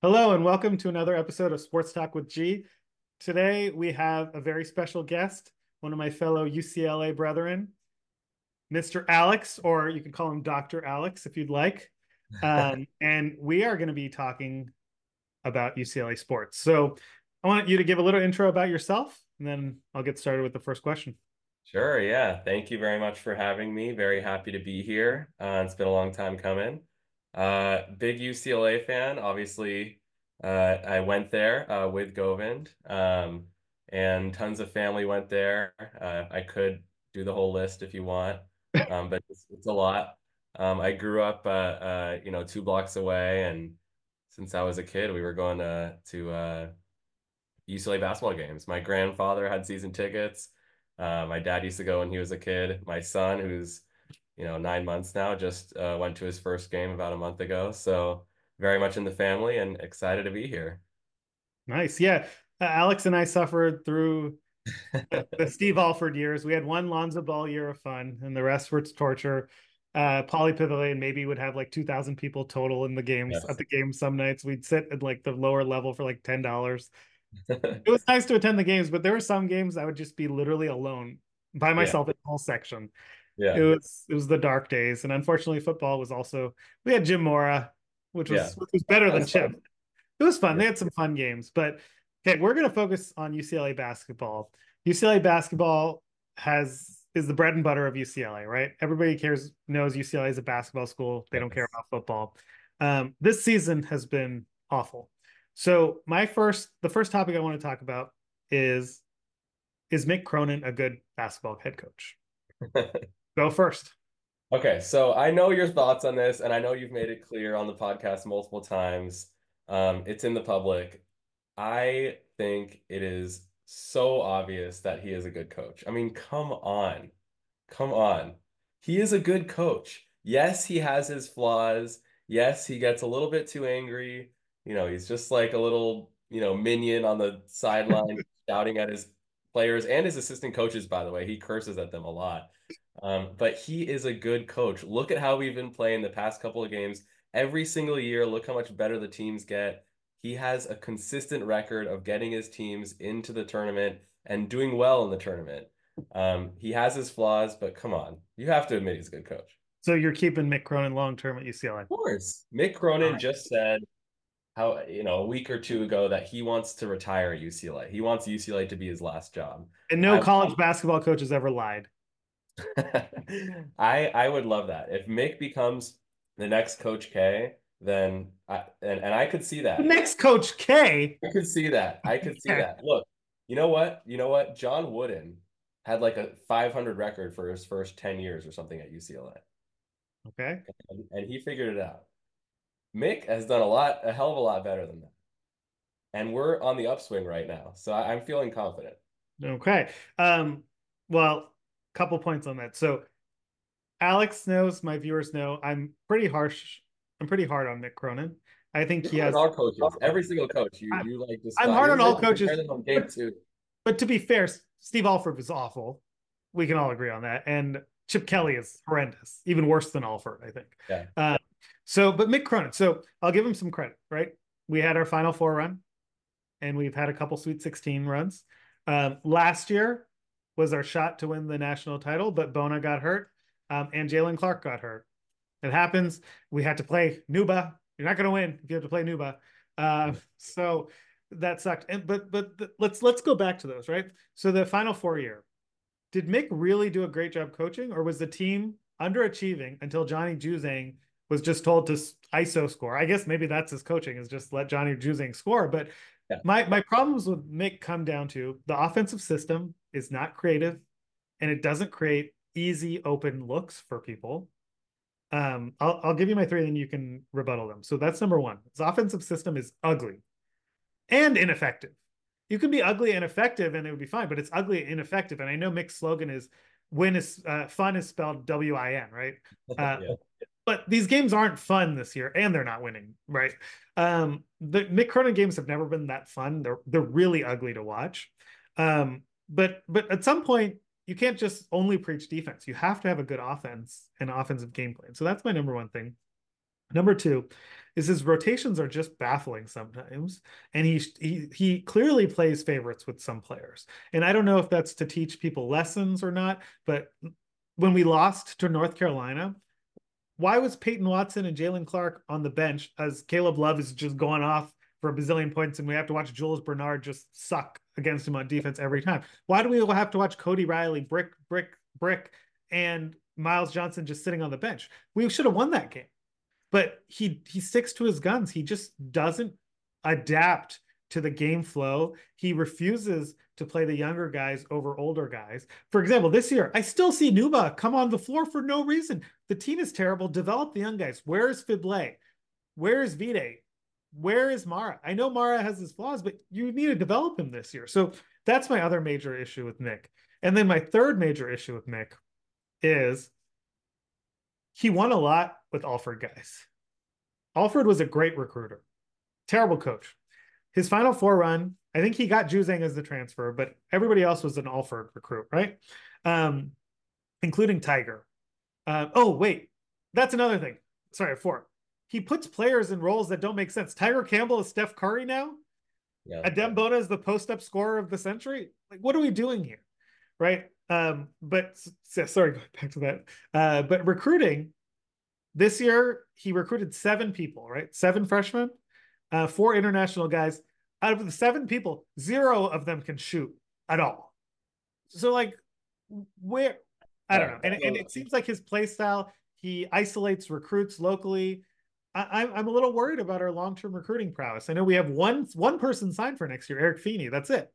Hello, and welcome to another episode of Sports Talk with G. Today we have a very special guest, one of my fellow UCLA brethren, Mr. Alex, or you can call him Dr. Alex if you'd like. Um, and we are going to be talking about UCLA sports. So I want you to give a little intro about yourself, and then I'll get started with the first question. Sure. Yeah. Thank you very much for having me. Very happy to be here. Uh, it's been a long time coming. Uh, big UCLA fan, obviously. Uh, I went there uh, with Govind, um, and tons of family went there. Uh, I could do the whole list if you want, um, but it's, it's, a lot. Um, I grew up, uh, uh, you know, two blocks away, and since I was a kid, we were going to to UCLA basketball games. My grandfather had season tickets. my dad used to go when he was a kid. My son, who's you know, nine months now. Just uh, went to his first game about a month ago. So very much in the family and excited to be here. Nice. Yeah. Uh, Alex and I suffered through the, Steve Alford years. We had one Lonzo Ball year of fun and the rest were torture. Uh, Pauley Pavilion maybe would have like 2,000 people total in the games yes. at the game some nights. We'd sit at like the lower level for like $10. it was nice to attend the games, but there were some games I would just be literally alone by myself yeah. in the whole section yeah. It was it was the dark days. And unfortunately football was also we had jim mora which was yeah. which was better than chip fun. it was fun. They had some fun games. But okay we're going to focus on ucla basketball. Ucla basketball has is the bread and butter of ucla right? Everybody cares knows ucla is a basketball school. They don't care about football. Um, this season has been awful. So my first the first topic i want to talk about is is mick cronin a good basketball head coach Go first. Okay, so I know your thoughts on this, and I know you've made it clear on the podcast multiple times. Um, it's in the public. I think it is so obvious that he is a good coach. I mean, come on. Come on. He is a good coach. Yes, he has his flaws. Yes, he gets a little bit too angry. You know, he's just like a little, you know, minion on the sideline shouting at his players and his assistant coaches, by the way. He curses at them a lot. Um, but he is a good coach. Look at how we've been playing the past couple of games. Every single year, look how much better the teams get. He has a consistent record of getting his teams into the tournament and doing well in the tournament. Um, he has his flaws, but come on, you have to admit he's a good coach. So you're keeping Mick Cronin long term at UCLA? Of course. Mick Cronin right. just said how you know a week or two ago that he wants to retire at UCLA. He wants UCLA to be his last job. And no I, college basketball coach has ever lied. I I would love that. If Mick becomes the next Coach K, then I and, and I could see that. The next Coach K. I could see that. I could see that. Look, you know what? You know what? John Wooden had like a 500 record for his first 10 years or something at UCLA. Okay. And, and he figured it out. Mick has done a lot, a hell of a lot better than that. And we're on the upswing right now. So I, I'm feeling confident. Okay. Um, well, couple points on that. So Alex knows, my viewers know, I'm pretty harsh. I'm pretty hard on Mick Cronin. I think You're he has all coaches, every single coach. You, you like this. I'm hard on all coaches. On game but, two. but to be fair, Steve Alford was awful. We can all agree on that. And Chip Kelly is horrendous, even worse than Alford, I think. Yeah. Uh, so, but Mick Cronin. So I'll give him some credit, right? We had our Final Four run, and we've had a couple Sweet 16 runs. Um, last year, was our shot to win the national title, but Bona got hurt um, and Jaylen Clark got hurt. It happens. We had to play Nwuba. You're not going to win if you have to play Nwuba. Uh, so that sucked. And but but let's let's go back to those right. So the final four year, did Mick really do a great job coaching, or was the team underachieving until Johnny Juzang was just told to ISO score? I guess maybe that's his coaching is just let Johnny Juzang score. But yeah. my my problems with Mick come down to the offensive system is not creative and it doesn't create easy open looks for people. Um, I'll, I'll give you my three, and you can rebuttal them. So that's number one. His offensive system is ugly and ineffective. You can be ugly and effective, and it would be fine, but it's ugly and ineffective. And I know Mick's slogan is "Win is uh, fun" is spelled W I N, right? Uh, yeah. But these games aren't fun this year, and they're not winning, right? Um, the Mick Cronin games have never been that fun. They're they're really ugly to watch. Um, but but at some point you can't just only preach defense. You have to have a good offense and offensive game plan. So that's my number one thing. Number two is his rotations are just baffling sometimes, and he he he clearly plays favorites with some players. And I don't know if that's to teach people lessons or not, but when we lost to North Carolina, why was Peyton Watson and Jaylen Clark on the bench as Caleb Love is just going off for a bazillion points and we have to watch Jules Bernard just suck against him on defense every time? Why do we have to watch Cody Riley brick, brick, brick, and Myles Johnson just sitting on the bench? We should have won that game. But he he sticks to his guns. He just doesn't adapt to the game flow. He refuses to play the younger guys over older guys. For example, this year, I still see Nwuba come on the floor for no reason. The team is terrible. Develop the young guys. Where is Fibleuil? Where is Vide? Where is Mara? I know Mara has his flaws, but you need to develop him this year. So that's my other major issue with Mick. And then my third major issue with Mick is he won a lot with Alford guys. Alford was a great recruiter, terrible coach. His final four run, I think he got Juzang as the transfer, but everybody else was an Alford recruit, right? Um, including Tyger. Uh, oh, wait, that's another thing. Sorry, four. He puts players in roles that don't make sense. Tyger Campbell is Steph Curry now. Yeah. Adem Bona is the post up scorer of the century. Like, what are we doing here? Right. Um, but sorry, going back to that. Uh, but recruiting this year, he recruited seven people, right? Seven freshmen, uh, four international guys. Out of the seven people, zero of them can shoot at all. So, like, where I don't know. And, and it seems like his play style, he isolates recruits locally. I, I'm a little worried about our long term recruiting prowess. I know we have one one person signed for next year, Eric Freeny. That's it.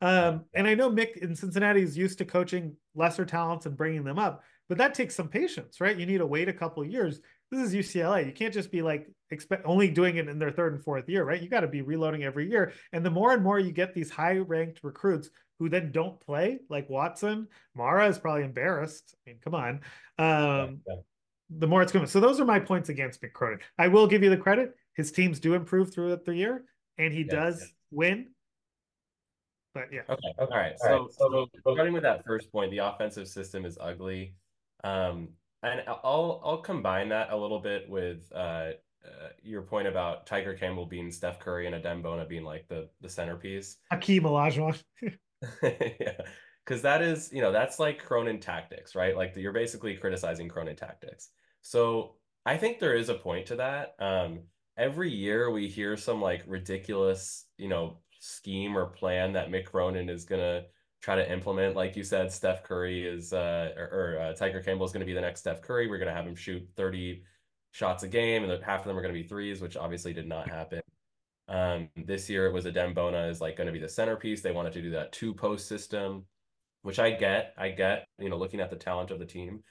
Um, and I know Mick in Cincinnati is used to coaching lesser talents and bringing them up, but that takes some patience, right? You need to wait a couple years. This is UCLA. You can't just be like expect only doing it in their third and fourth year, right? You got to be reloading every year. And the more and more you get these high ranked recruits who then don't play, like Watson, Mara is probably embarrassed. I mean, come on. Um, yeah, yeah. The more it's coming. So those are my points against Mick I will give you the credit. His teams do improve throughout the year, and he yeah, does win but yeah. Okay. All right. So, so, so starting with that first point, the offensive system is ugly. Um, and I'll I'll combine that a little bit with uh, uh, your point about Tyger Campbell being Steph Curry and Adem Bona being like the the centerpiece. Hakeem Olajuwon. yeah, because that is you know that's like Cronin tactics, right? Like you're basically criticizing Cronin tactics. So I think there is a point to that. Um, every year we hear some like ridiculous, you know, scheme or plan that Mick Cronin is gonna try to implement. Like you said, Steph Curry is uh, or, or uh, Tyger Campbell is to be the next Steph Curry. We're to have him shoot 30 shots a game, and half of them are to be threes, which obviously did not happen. Um, this year it was Adem Bona is like going to be the centerpiece. They wanted to do that two post system, which I get. I get, you know, looking at the talent of the team.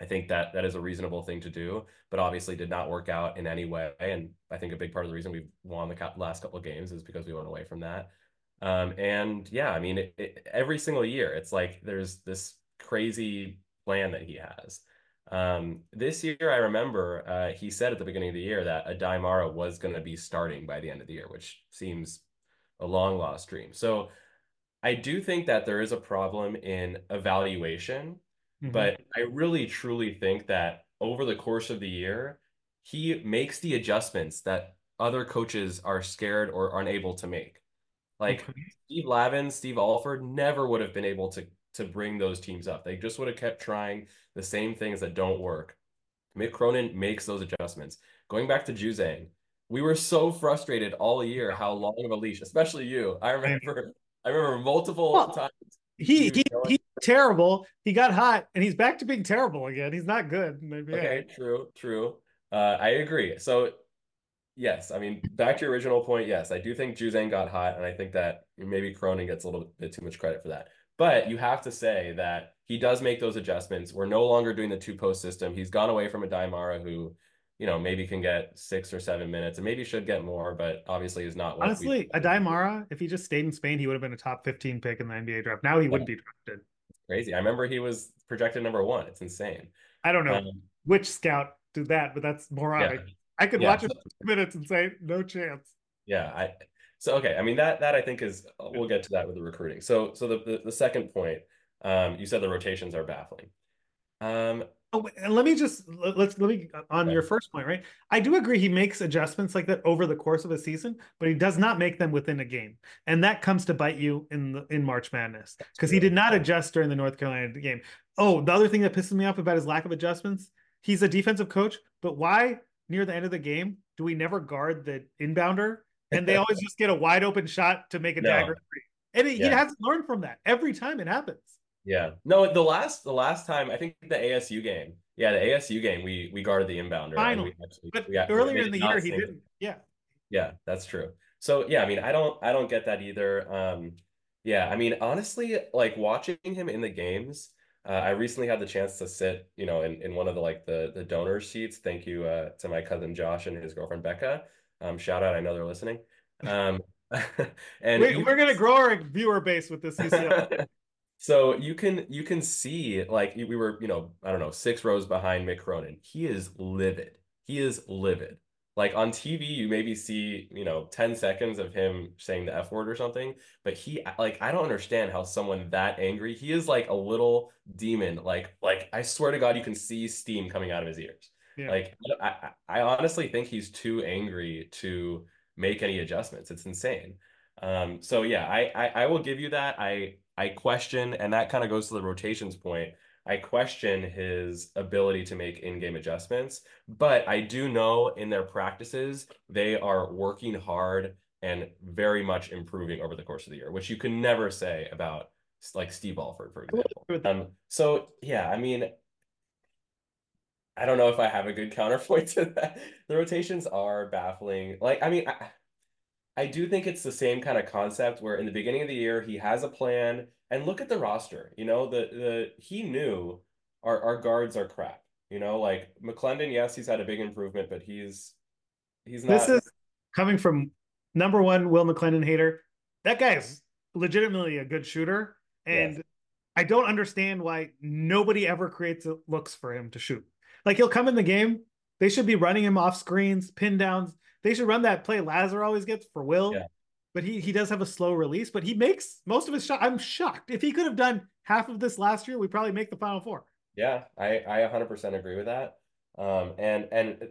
I think that that is a reasonable thing to do, but obviously did not work out in any way. And I think a big part of the reason we've won the last couple of games is because we went away from that. Um, and yeah, I mean, it, it, every single year, it's like there's this crazy plan that he has. Um, this year, I remember uh, he said at the beginning of the year that Aday Mara was going to be starting by the end of the year, which seems a long lost dream. So I do think that there is a problem in evaluation, mm-hmm. but I really truly think that over the course of the year, he makes the adjustments that other coaches are scared or unable to make. Like okay. Steve Lavin, Steve Alford never would have been able to to bring those teams up. They just would have kept trying the same things that don't work. Mick Cronin makes those adjustments. Going back to Juzang, we were so frustrated all year how long of a leash, especially you. I remember I remember multiple well, times. He he he's terrible. He got hot and he's back to being terrible again. He's not good. Maybe, Okay, true, true. Uh, I agree. So yes, I mean, back to your original point, yes, I do think Juzang got hot, and I think that maybe Cronin gets a little bit too much credit for that. But you have to say that he does make those adjustments. We're no longer doing the two post system. He's gone away from Aday Mara who, you know, maybe can get six or seven minutes and maybe should get more, but obviously is not. Honestly, Aday Mara, if he just stayed in Spain, he would have been a top 15 pick in the NBA draft. Now he yeah. wouldn't be drafted. crazy. I remember he was projected number one. It's insane. I don't know um, which scout did that, but that's moronic. Yeah. I could yeah. watch it minutes and say no chance. Yeah, I so okay. I mean that that I think is we'll get to that with the recruiting. So so the the, the second point, um, you said the rotations are baffling. Um, Oh, and let me just let's let me uh, on Okay. your first point, right? I do agree he makes adjustments like that over the course of a season, but he does not make them within a game, and that comes to bite you in the in March Madness because he did not adjust during the North Carolina game. Oh, the other thing that pisses me off about his lack of adjustments, he's a defensive coach, but why near the end of the game do we never guard the inbounder and they always just get a wide open shot to make a No. dagger three? And it, he hasn't learned from that every time it happens. Yeah. No, the last the last time I think the ASU game. Yeah, the ASU game we we guarded the inbounder. Finally. we actually, But we earlier in the year, he didn't. Yeah. Yeah, that's true. So yeah, I mean, I don't I don't get that either. Um, yeah, I mean, honestly, like watching him in the games, uh, I recently had the chance to sit, you know, in, in one of the like the the donor seats. Thank you uh, to my cousin Josh and his girlfriend Becca. Um, shout out, I know they're listening. Um, and you we're gonna grow our viewer base with this UCL. So you can you can see like we were, you know, I don't know, six rows behind Mick Cronin. He is livid. He is livid. Like on TV, you maybe see, you know, 10 seconds of him saying the F word or something, but he like I don't understand how someone that angry, he is like a little demon. Like like I swear to God, you can see steam coming out of his ears. Yeah. Like I, I honestly think he's too angry to make any adjustments. It's insane. Um, so yeah, I, I I will give you that. I I question, and that kind of goes to the rotations point. I question his ability to make in-game adjustments, but I do know in their practices they are working hard and very much improving over the course of the year, which you can never say about like Steve Alford, for example. Um, so yeah, I mean, I don't know if I have a good counterpoint to that. The rotations are baffling. Like, I mean, I, I do think it's the same kind of concept where in the beginning of the year he has a plan and look at the roster. You know, the the he knew our our guards are crap. You know, like McClendon, yes, he's had a big improvement, but he's he's not This is coming from number one Will McClendon hater. That guy is legitimately a good shooter, and Yes. I don't understand why nobody ever creates looks for him to shoot. Like he'll come in the game, they should be running him off screens, pin downs. They should run that play Lazar always gets for Will. Yeah. But he he does have a slow release, but he makes most of his shot. I'm shocked. If he could have done half of this last year, we probably make the final four. Yeah, I I 100% agree with that. Um, and and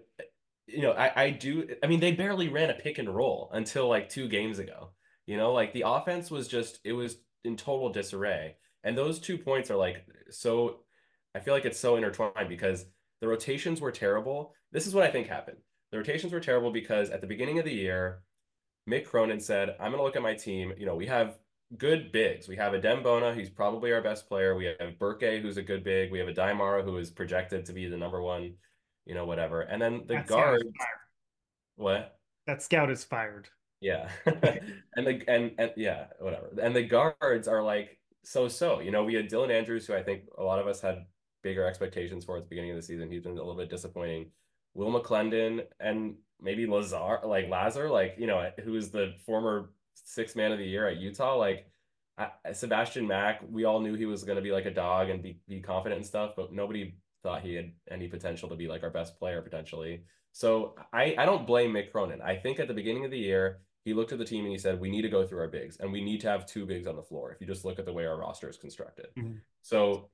you know, I I do. I mean, they barely ran a pick and roll until like two games ago. You know, like the offense was just it was in total disarray. And those two points are like so. I feel like it's so intertwined because the rotations were terrible. This is what I think happened. The rotations were terrible because at the beginning of the year, Mick Cronin said, "I'm going to look at my team. You know, we have." good bigs. We have Adem Bona, who's probably our best player. We have Berke, who's a good big. We have Aday Mara, who is projected to be the number one, you know, whatever. And then the That guards, is what? That scout is fired. Yeah. and the and and yeah, whatever. And the guards are like so so. You know, we had Dylan Andrews, who I think a lot of us had bigger expectations for at the beginning of the season. He's been a little bit disappointing. Will McClendon and maybe Lazar, like Lazar, like you know, who is the former sixth man of the year at Utah. Like I, Sebastian Mack, we all knew he was going to be like a dog and be be confident and stuff, but nobody thought he had any potential to be like our best player potentially. So I I don't blame Mick Cronin. I think at the beginning of the year he looked at the team and he said, we need to go through our bigs and we need to have two bigs on the floor. If you just look at the way our roster is constructed. Mhm. So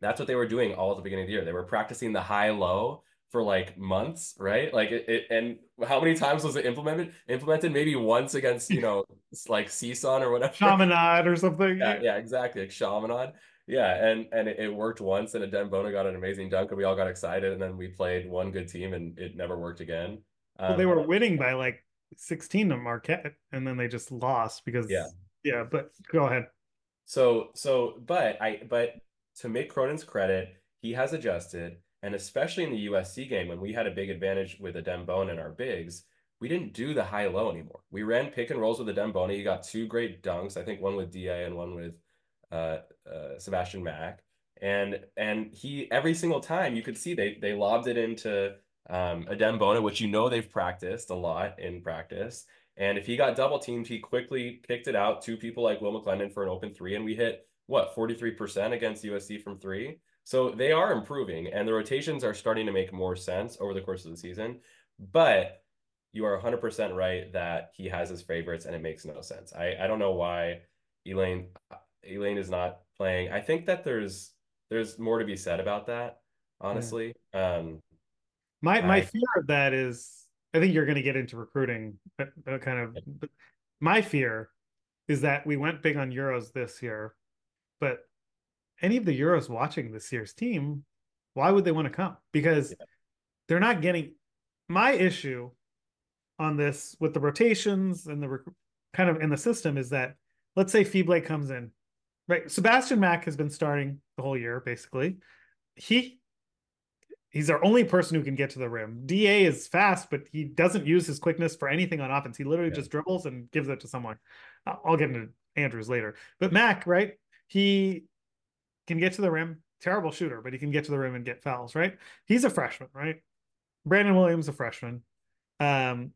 that's what they were doing all at the beginning of the year. They were practicing the high low for like months, right? Like it, it and how many times was it implemented? Implemented maybe once against, you know, like CSUN or whatever. Chaminade or something. Yeah, yeah, exactly. Like Chaminade. Yeah, and and it, it worked once and Adem Bona got an amazing dunk and we all got excited and then we played one good team and it never worked again. Um, Well, they were winning by like 16 to Marquette, and then they just lost because Yeah. yeah. But go ahead. So so but I but to make Cronin's credit, he has adjusted, and especially in the USC game when we had a big advantage with Adem Bona and our bigs, we didn't do the high low anymore. We ran pick and rolls with Adem Bona. He got two great dunks, I think one with DA and one with uh, uh, Sebastian Mack. And and he every single time you could see they they lobbed it into um, Adem Bona, which you know they've practiced a lot in practice. And if he got double teamed, he quickly kicked it out to people like Will McClendon for an open three, and we hit what 43% against USC from three. So they are improving, and the rotations are starting to make more sense over the course of the season. But you are 100% right that he has his favorites, and it makes no sense. I, I don't know why Ilane Ilane is not playing. I think that there's there's more to be said about that. honestly. Yeah. Um, my my I, fear of that is, I think you're going to get into recruiting, uh, uh, kind of. But my fear is that we went big on Euros this year, but any of the Euros watching this year's team, why would they want to come? Because yeah. they're not getting. My issue on this with the rotations and the kind of in the system is that let's say Fibleuil comes in, right? Sebastian Mack has been starting the whole year basically. He he's our only person who can get to the rim. Da is fast, but he doesn't use his quickness for anything on offense. He literally yeah. just dribbles and gives it to someone. I'll get into Andrews later, but Mack, right? He can get to the rim. Terrible shooter, but he can get to the rim and get fouls, right? He's a freshman, right? Brandon Williams a freshman. Um,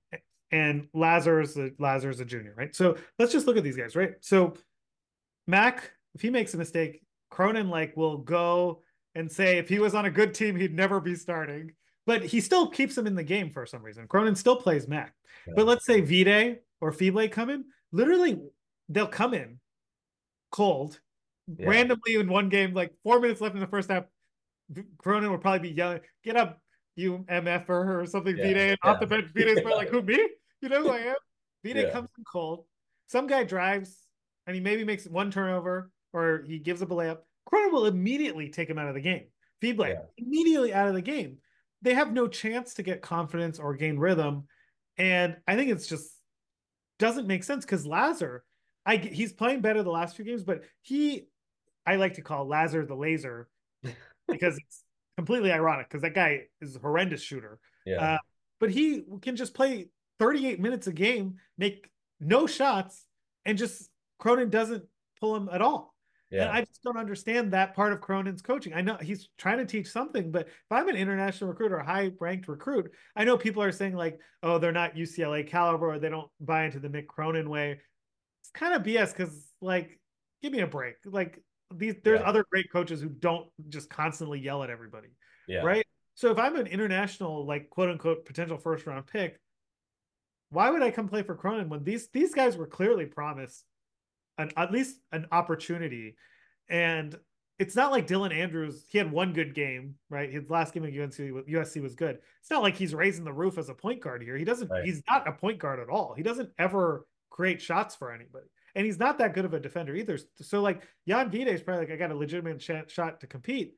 and Lazar's a, Lazar's a junior, right? So let's just look at these guys, right? So Mack, if he makes a mistake, Cronin like will go and say if he was on a good team, he'd never be starting. But he still keeps him in the game for some reason. Cronin still plays Mack. Yeah. But let's say Vide or Fibleuil come in, literally they'll come in cold, yeah. randomly in one game, like four minutes left in the first half. Cronin would probably be yelling, "Get up, you MF er, or something, yeah. And yeah. off the bench. Vide's like, who me? You know who I am? Yeah. comes in cold. Some guy drives and he maybe makes one turnover or he gives up a layup. Cronin will immediately take him out of the game. Yeah. immediately out of the game. They have no chance to get confidence or gain rhythm. And I think it's just doesn't make sense because Lazar, I he's playing better the last few games, but he I like to call Lazar the laser because it's completely ironic because that guy is a horrendous shooter. Yeah. Uh, but he can just play 38 minutes a game, make no shots, and just Cronin doesn't pull him at all. Yeah. And I just don't understand that part of Cronin's coaching. I know he's trying to teach something, but if I'm an international recruit or a high ranked recruit, I know people are saying, like, oh, they're not UCLA caliber or they don't buy into the Mick Cronin way. It's kind of BS because, like, give me a break. Like, these there's yeah. other great coaches who don't just constantly yell at everybody. Yeah. Right. So if I'm an international, like, quote unquote, potential first round pick, why would I come play for Cronin when these these guys were clearly promised an at least an opportunity. And it's not like Dylan Andrews, he had one good game, right? His last game at UNC USC was good. It's not like he's raising the roof as a point guard here. He doesn't right. he's not a point guard at all. He doesn't ever create shots for anybody. And he's not that good of a defender either. So like Jan Vide is probably like I got a legitimate ch- shot to compete.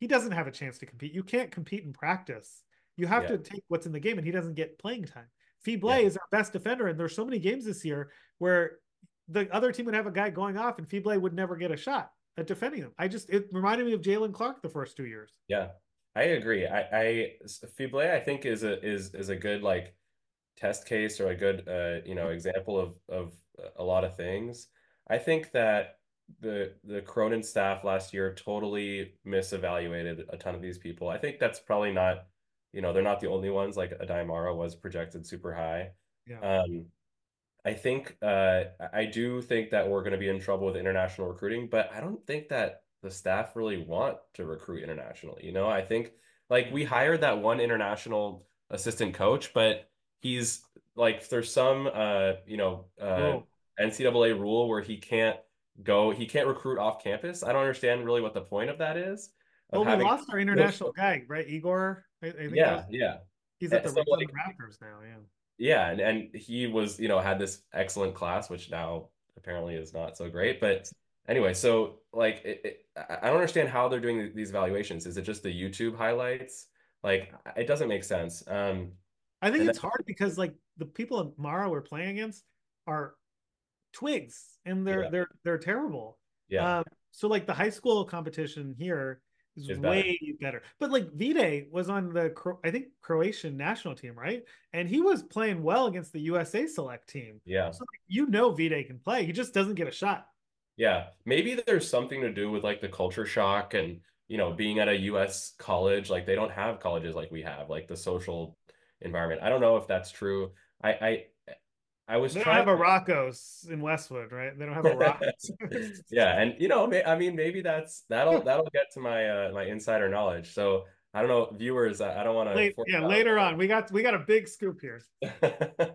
He doesn't have a chance to compete. You can't compete in practice. You have yeah. to take what's in the game, and he doesn't get playing time. Fibleuil yeah. is our best defender, and there's so many games this year where the other team would have a guy going off and Fibleuil would never get a shot at defending him. I just it reminded me of Jaylen Clark the first two years. Yeah, I agree. I, I Fibleuil I think is a is is a good like test case or a good uh you know example of of a lot of things. I think that the the Cronin staff last year totally misevaluated a ton of these people. I think that's probably not you know they're not the only ones. Like Aday Mara was projected super high. Yeah. Um, I think uh, I do think that we're going to be in trouble with international recruiting, but I don't think that the staff really want to recruit internationally. You know, I think like we hired that one international assistant coach, but he's like there's some uh you know uh oh. NCAA rule where he can't go he can't recruit off campus. I don't understand really what the point of that is. Well, we lost our international guy, right? Igor. I, I yeah, yeah. He's at the so, like, Raptors now. Yeah yeah and, and he was you know had this excellent class which now apparently is not so great but anyway so like it, it, i don't understand how they're doing these evaluations is it just the youtube highlights like it doesn't make sense um i think it's hard because like the people Mara we're playing against are twigs and they're yeah. they're they're terrible yeah um, so like the high school competition here is, is way better. better. But like Vide was on the I think Croatian national team, right? And he was playing well against the USA select team. Yeah. So like, you know Vide can play. He just doesn't get a shot. Yeah. Maybe there's something to do with like the culture shock and you know being at a US college like they don't have colleges like we have like the social environment. I don't know if that's true. I I I was they don't have a Rocco's in Westwood, right? They don't have a Rocco's. yeah, and you know, I mean, maybe that's that'll that'll get to my uh, my insider knowledge. So I don't know, viewers. I, don't want to. yeah, later on, we got we got a big scoop here.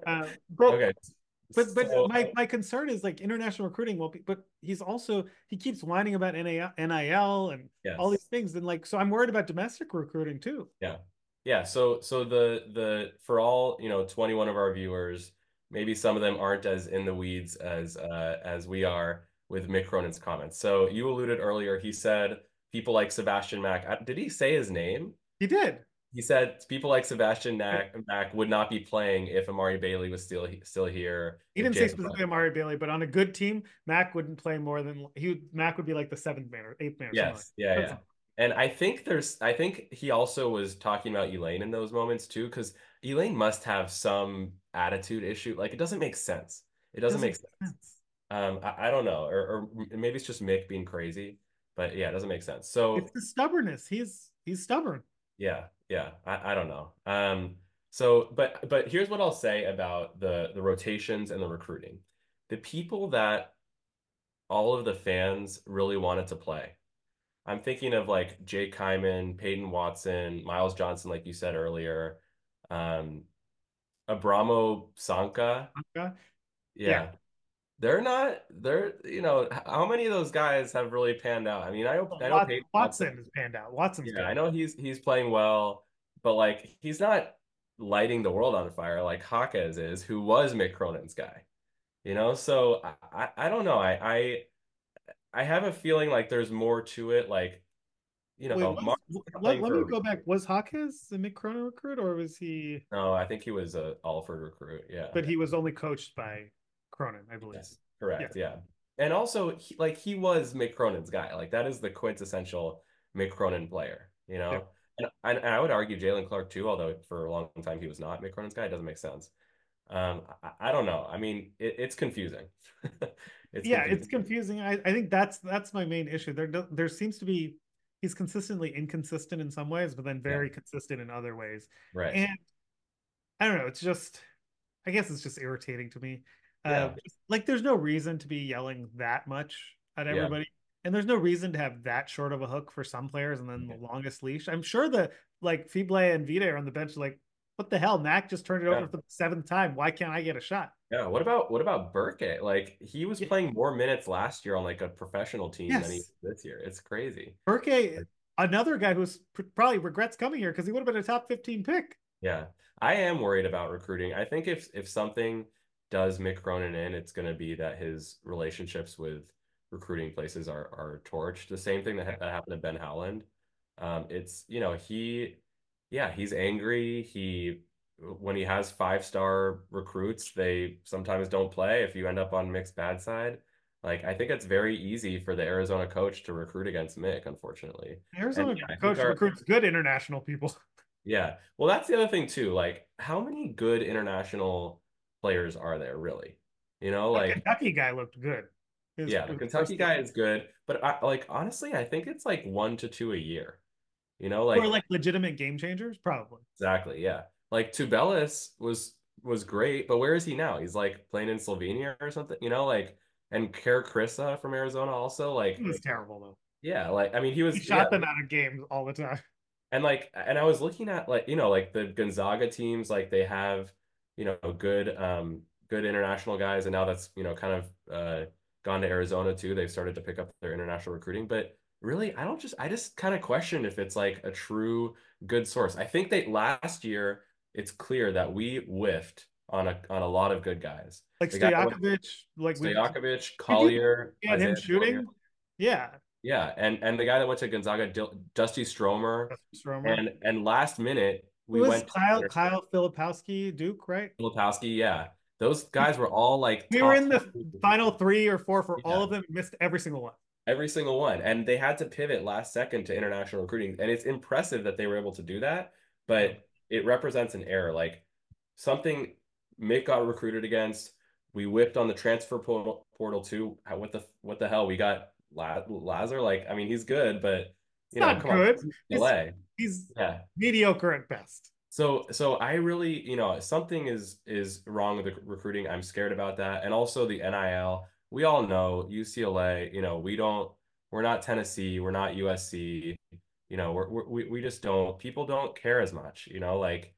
uh, bro, okay. But but So my my concern is like international recruiting. Well, but he's also he keeps whining about NIL, NIL and all these things, and like so I'm worried about domestic recruiting too. Yeah. Yeah. So so the the for all, you know, 21 of our viewers, maybe some of them aren't as in the weeds as uh as we are with Mick Cronin's comments. So you alluded earlier, he said people like Sebastian Mack. Did he say his name? He did. He said people like Sebastian Mack, Mack would not be playing if Amari Bailey was still still here. He didn't say specifically Amari Bailey, but on a good team, Mack wouldn't play more than he would, Mack would be like the seventh man or eighth man or something. Yes, yeah, yeah. that. And I think there's, I think he also was talking about Ilane in those moments too, because Elaine must have some attitude issue. Like it doesn't make sense. It doesn't doesn't make sense. sense. Um, I, I don't know, or, or maybe it's just Mick being crazy, but yeah, it doesn't make sense. So It's the stubbornness. He's he's stubborn. yeah, yeah, I, I don't know. Um, so but but here's what I'll say about the the rotations and the recruiting. The people that all of the fans really wanted to play. I'm thinking of like Jake Kyman, Peyton Watson, Myles Johnson, like you said earlier, um, Abramo Canka. Okay. Yeah. Yeah, they're not. They're you know how many of those guys have really panned out? I mean, I know I know Watson Watson. has panned out. Watson's Yeah, good. I know he's he's playing well, but like he's not lighting the world on fire like Jaquez is, who was Mick Cronin's guy. You know, so I, I don't know. I I I have a feeling like there's more to it. Like you Wait, know, Mark's let, let me go back. Was Jaquez the Mick Cronin recruit, or was he? No, I think he was a Alford recruit. Yeah. But he was only coached by Cronin, I believe. Yes. Correct. Yeah. And also, he, like he was Mick Cronin's guy. Like that is the quintessential Mick Cronin player. You know. And, and and I would argue Jaylen Clark too, although for a long time he was not Mick Cronin's guy. It doesn't make sense. Um, I, I don't know. I mean, it, it's confusing. It's yeah, it's confusing. confusing. I, I think that's that's my main issue. There there seems to be he's consistently inconsistent in some ways, but then Yeah. very consistent in other ways. Right. And I don't know, it's just I guess it's just irritating to me. Uh Yeah. just, like there's no reason to be yelling that much at Yeah. everybody. And there's no reason to have that short of a hook for some players and then the longest leash. I'm sure the like Fibleuil and Vide are on the bench like, what the hell? Mack just turned it Yeah. over for the seventh time. Why can't I get a shot? Yeah. What about what about Berke? Like he was Yeah. playing more minutes last year on like a professional team than he is this year. It's crazy. Berke, another guy who's pr- probably regrets coming here because he would have been a top 15 pick. Yeah, I am worried about recruiting. I think if if something does Mick Cronin in, it's going to be that his relationships with recruiting places are are torched. The same thing that, ha- that happened to Ben Howland. Um, it's you know he, yeah, he's angry. He when he has five star recruits, they sometimes don't play. If you end up on Mick's bad side, like I think it's very easy for the Arizona coach to recruit against Mick, unfortunately. Arizona And yeah, coach our- recruits good international people. Yeah. Well, that's the other thing too. Like, how many good international players are there really? You know, The like, Kentucky guy looked good. His- yeah, the Kentucky guy is good, but I, like honestly, I think it's like one to two a year. You know, like are like legitimate game changers, probably. exactly, yeah. Like Tubelis was was great, but where is he now? He's like playing in Slovenia or something, you know, like and Kerr Kriisa from Arizona also, like, He was terrible though. yeah, like I mean, he was He yeah, shot them out of games all the time. And like, and I was looking at like, you know, like the Gonzaga teams, like they have, you know, good, um, good international guys, and now that's, you know, kind of uh gone to Arizona too. They've started to pick up their international recruiting, but really, I don't just, I just kind of question if it's like a true good source. I think that last year it's clear that we whiffed on a on a lot of good guys. Like The Stojakovic, like we Stojakovic, Collier, had him shooting. Collier. Yeah. Yeah, and and the guy that went to Gonzaga, Dil- Dusty Stromer. Stromer. And and last minute we went to Kyle Kyle Filipowski, Duke, right? Filipowski, yeah. Those guys were all like We were in the final three or four for all Yeah. of them, missed every single one. Every single one. And they had to pivot last second to international recruiting. And it's impressive that they were able to do that, but it represents an error. Like something Mick got recruited against. We whipped on the transfer portal, portal too. What the what the hell? We got Lazar. Like, I mean, he's good, but you know, not come good. on, He's-. He's Yeah. mediocre at best. So so I really, you know, something is is wrong with the recruiting. I'm scared about that. And also the NIL. We all know UCLA, you know, we don't we're not Tennessee, we're not USC. You know, we're, we're we we just don't people don't care as much, you know, like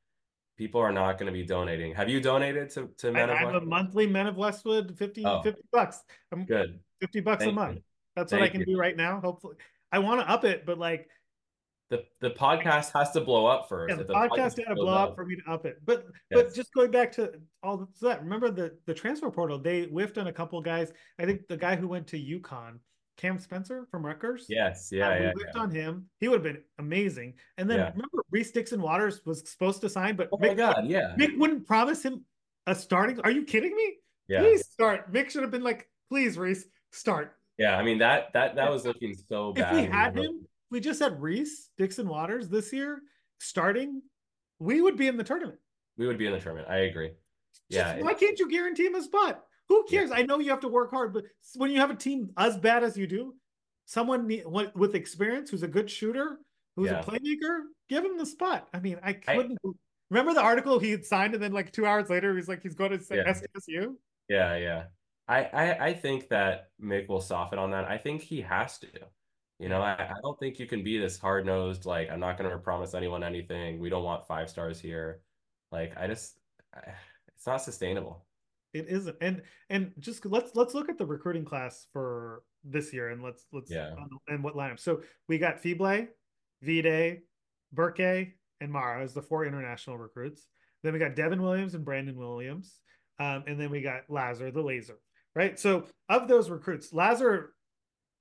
people are not going to be donating. Have you donated to to Men I, of I have a monthly Men of Westwood 50, Oh. 50 bucks. I'm Good. 50 bucks a month. you. That's what I can you. do right now. Hopefully, I want to up it, but like The the podcast has to blow up first. yeah, the the podcast had to blow up for me to up it. But Yes. but just going back to all that remember the the transfer portal, they whiffed on a couple guys. I think the guy who went to UConn, Cam Spencer from Rutgers. Yes, Um, yeah, we yeah, whiffed yeah. on him. He would have been amazing. And then Yeah. remember Reese Dixon Waters was supposed to sign, but Oh my God, yeah, Mick wouldn't promise him a starting. Are you kidding me? yeah, Please start. Mick should have been like, please, Reese, start. yeah. I mean that that that was looking so If bad. we had him, we just had Reese, Dixon Waters this year starting, we would be in the tournament. we would be in the tournament. I agree. Just, Yeah, why can't you guarantee him a spot? Who cares? I know you have to work hard, but when you have a team as bad as you do, someone with experience who's a good shooter, who's Yeah. a playmaker, give him the spot. I mean, I I- couldn't. remember the article he had signed, and then like two hours later, he's like, he's going to Yeah. SDSU. Yeah, yeah. I, I I think that Mick will soften on that. I think he has to. You know, I, I don't think you can be this hard nosed, like, I'm not going to promise anyone anything. We don't want five stars here. Like, I just, I, it's not sustainable. It isn't, and and just let's let's look at the recruiting class for this year, and let's let's Yeah. and what lineup. So we got Fibleuil, Vide, Berke, and Mara as the four international recruits. Then we got Devin Williams and Brandon Williams, um, and then we got Lazar the Laser. Right. So of those recruits, Lazar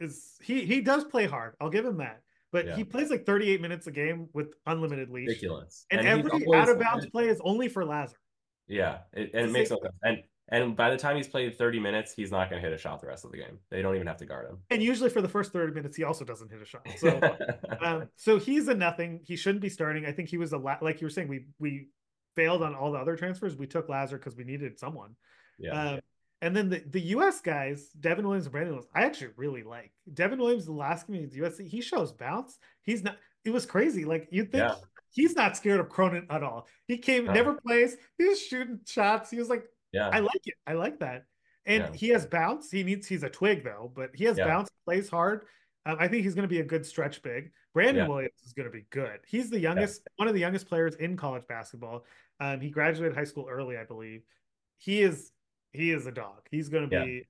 is he he does play hard. I'll give him that, but Yeah. he plays like 38 minutes a game with unlimited leash, Ridiculous. and, he's every out of bounds play is only for Lazar. Yeah, it, and it makes no sense. And and by the time he's played 30 minutes, he's not going to hit a shot the rest of the game. They don't even have to guard him. And usually for the first 30 minutes, he also doesn't hit a shot. So um, so he's a nothing. He shouldn't be starting. I think he was a la- like you were saying. We we failed on all the other transfers. We took Lazar because we needed someone. yeah, Um, and then the, the U.S. guys, Devin Williams and Brandon Williams, I actually really like. Devin Williams, the last game against USC, he shows bounce. He's not. It was crazy. Like you think Yeah. he's not scared of Cronin at all. He came, No. never plays. He was shooting shots. He was like, yeah, I like it. I like that. And Yeah. he has bounce. He needs. He's a twig though, but he has Yeah. bounce. Plays hard. Um, I think he's going to be a good stretch big. Brandon. Williams is going to be good. He's the youngest, one of the youngest players in college basketball. Um, he graduated high school early, I believe. He is he is a dog. He's going to Yeah. be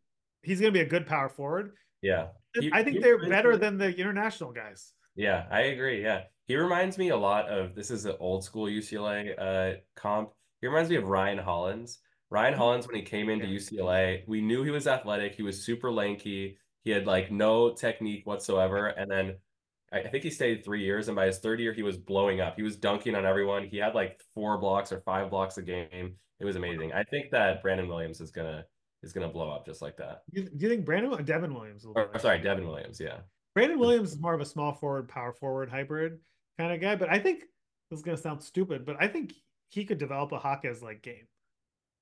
he's going to be a good power forward. yeah. He- I think they're better me- than the international guys. Yeah, I agree. Yeah. He reminds me a lot of this is an old school UCLA uh comp. He reminds me of Ryan Hollins. Ryan Hollins, when he came into Yeah. UCLA, we knew he was athletic. He was super lanky. He had like no technique whatsoever. And then I think he stayed three years, and by his third year, he was blowing up. He was dunking on everyone. He had like four blocks or five blocks a game. It was amazing. I think that Brandon Williams is gonna is gonna blow up just like that. Do you, do you think Brandon or Devin Williams will? Or sorry, Devin Williams. Yeah. Brandon Williams is more of a small forward, power forward hybrid kind of guy, but I think this is going to sound stupid, but I think he could develop a Jaquez like game.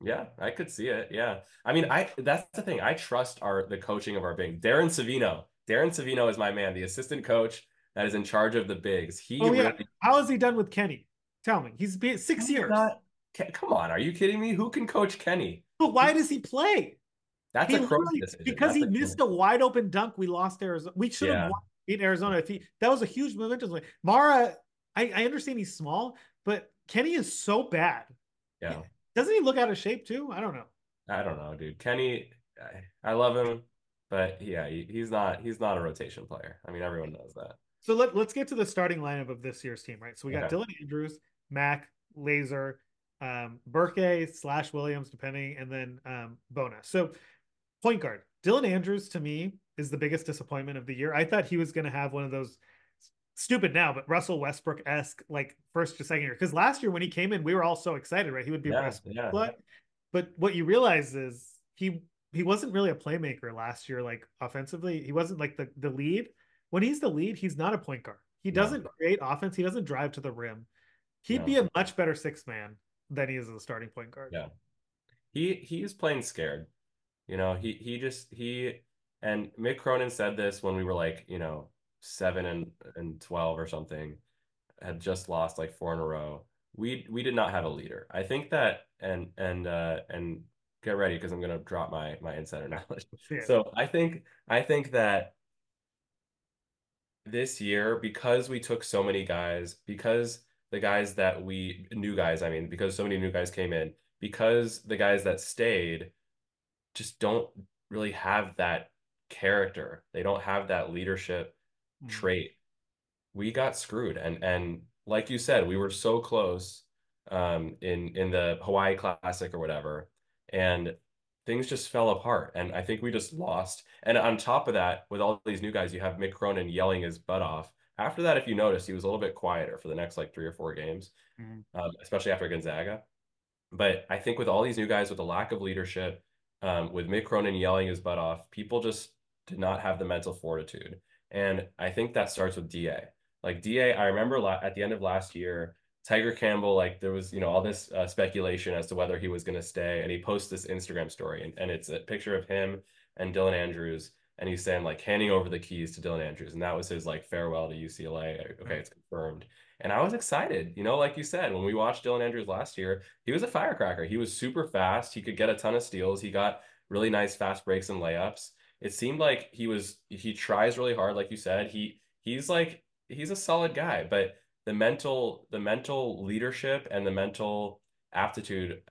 Yeah, I could see it. Yeah. I mean, I that's the thing. I trust our the coaching of our big Darren Savino. Darren Savino is my man, the assistant coach that is in charge of the bigs. He Oh yeah, really how has he done with Kenny? Tell me, he's been six He's years. not- come on, are you kidding me? Who can coach Kenny? But why does he play? That's He a literally- decision. because That's he a- missed a wide open dunk. We lost Arizona. We should Yeah. have won beat Arizona if he. That was a huge momentum. swing. Mara, I, I understand he's small, but Kenny is so bad. Yeah. Doesn't he look out of shape too? I don't know. I don't know, dude. Kenny, I, I love him, but yeah, he, he's not he's not a rotation player. I mean, everyone knows that. So let, let's get to the starting lineup of this year's team, right? So we got Okay. Dylan Andrews, Mack, Laser, um, Berke slash Williams, depending, and then um, Bona. So point guard, Dylan Andrews to me is the biggest disappointment of the year. I thought he was going to have one of those stupid now, but Russell Westbrook esque like first to second year. Because last year when he came in, we were all so excited, right? He would be Yeah, Westbrook. yeah. But but what you realize is he he wasn't really a playmaker last year, like offensively. He wasn't like the the lead. When he's the lead, he's not a point guard. He doesn't create offense. He doesn't drive to the rim. He'd No. be a much better six man than he is as a starting point guard. Yeah. He he's playing scared. You know, he he just he and Mick Cronin said this when we were like, you know, seven and and twelve or something, had just lost like four in a row. We we did not have a leader. I think that and and uh and get ready because I'm gonna drop my my insider knowledge. Yeah. So I think I think that this year, because we took so many guys, because the guys that we new guys, I mean, because so many new guys came in, because the guys that stayed just don't really have that character. They don't have that leadership mm. trait. We got screwed. And and like you said, we were so close um, in in the Hawaii Classic or whatever, and things just fell apart. And I think we just lost. And on top of that, with all these new guys, you have Mick Cronin yelling his butt off. After that, if you notice, he was a little bit quieter for the next like three or four games, mm-hmm. um, especially after Gonzaga. But I think with all these new guys, with the lack of leadership, um, with Mick Cronin yelling his butt off, people just did not have the mental fortitude. And I think that starts with DA. Like DA, I remember la- at the end of last year, Tyger Campbell, like there was, you know, all this uh, speculation as to whether he was going to stay. And he posts this Instagram story and, and it's a picture of him and Dylan Andrews. And he's saying like handing over the keys to Dylan Andrews. And that was his like farewell to UCLA. Okay, it's confirmed. And I was excited, you know, like you said, when we watched Dylan Andrews last year, he was a firecracker. He was super fast. He could get a ton of steals. He got really nice fast breaks and layups. It seemed like he was he tries really hard, like you said. He he's like he's a solid guy, but the mental the mental leadership and the mental aptitude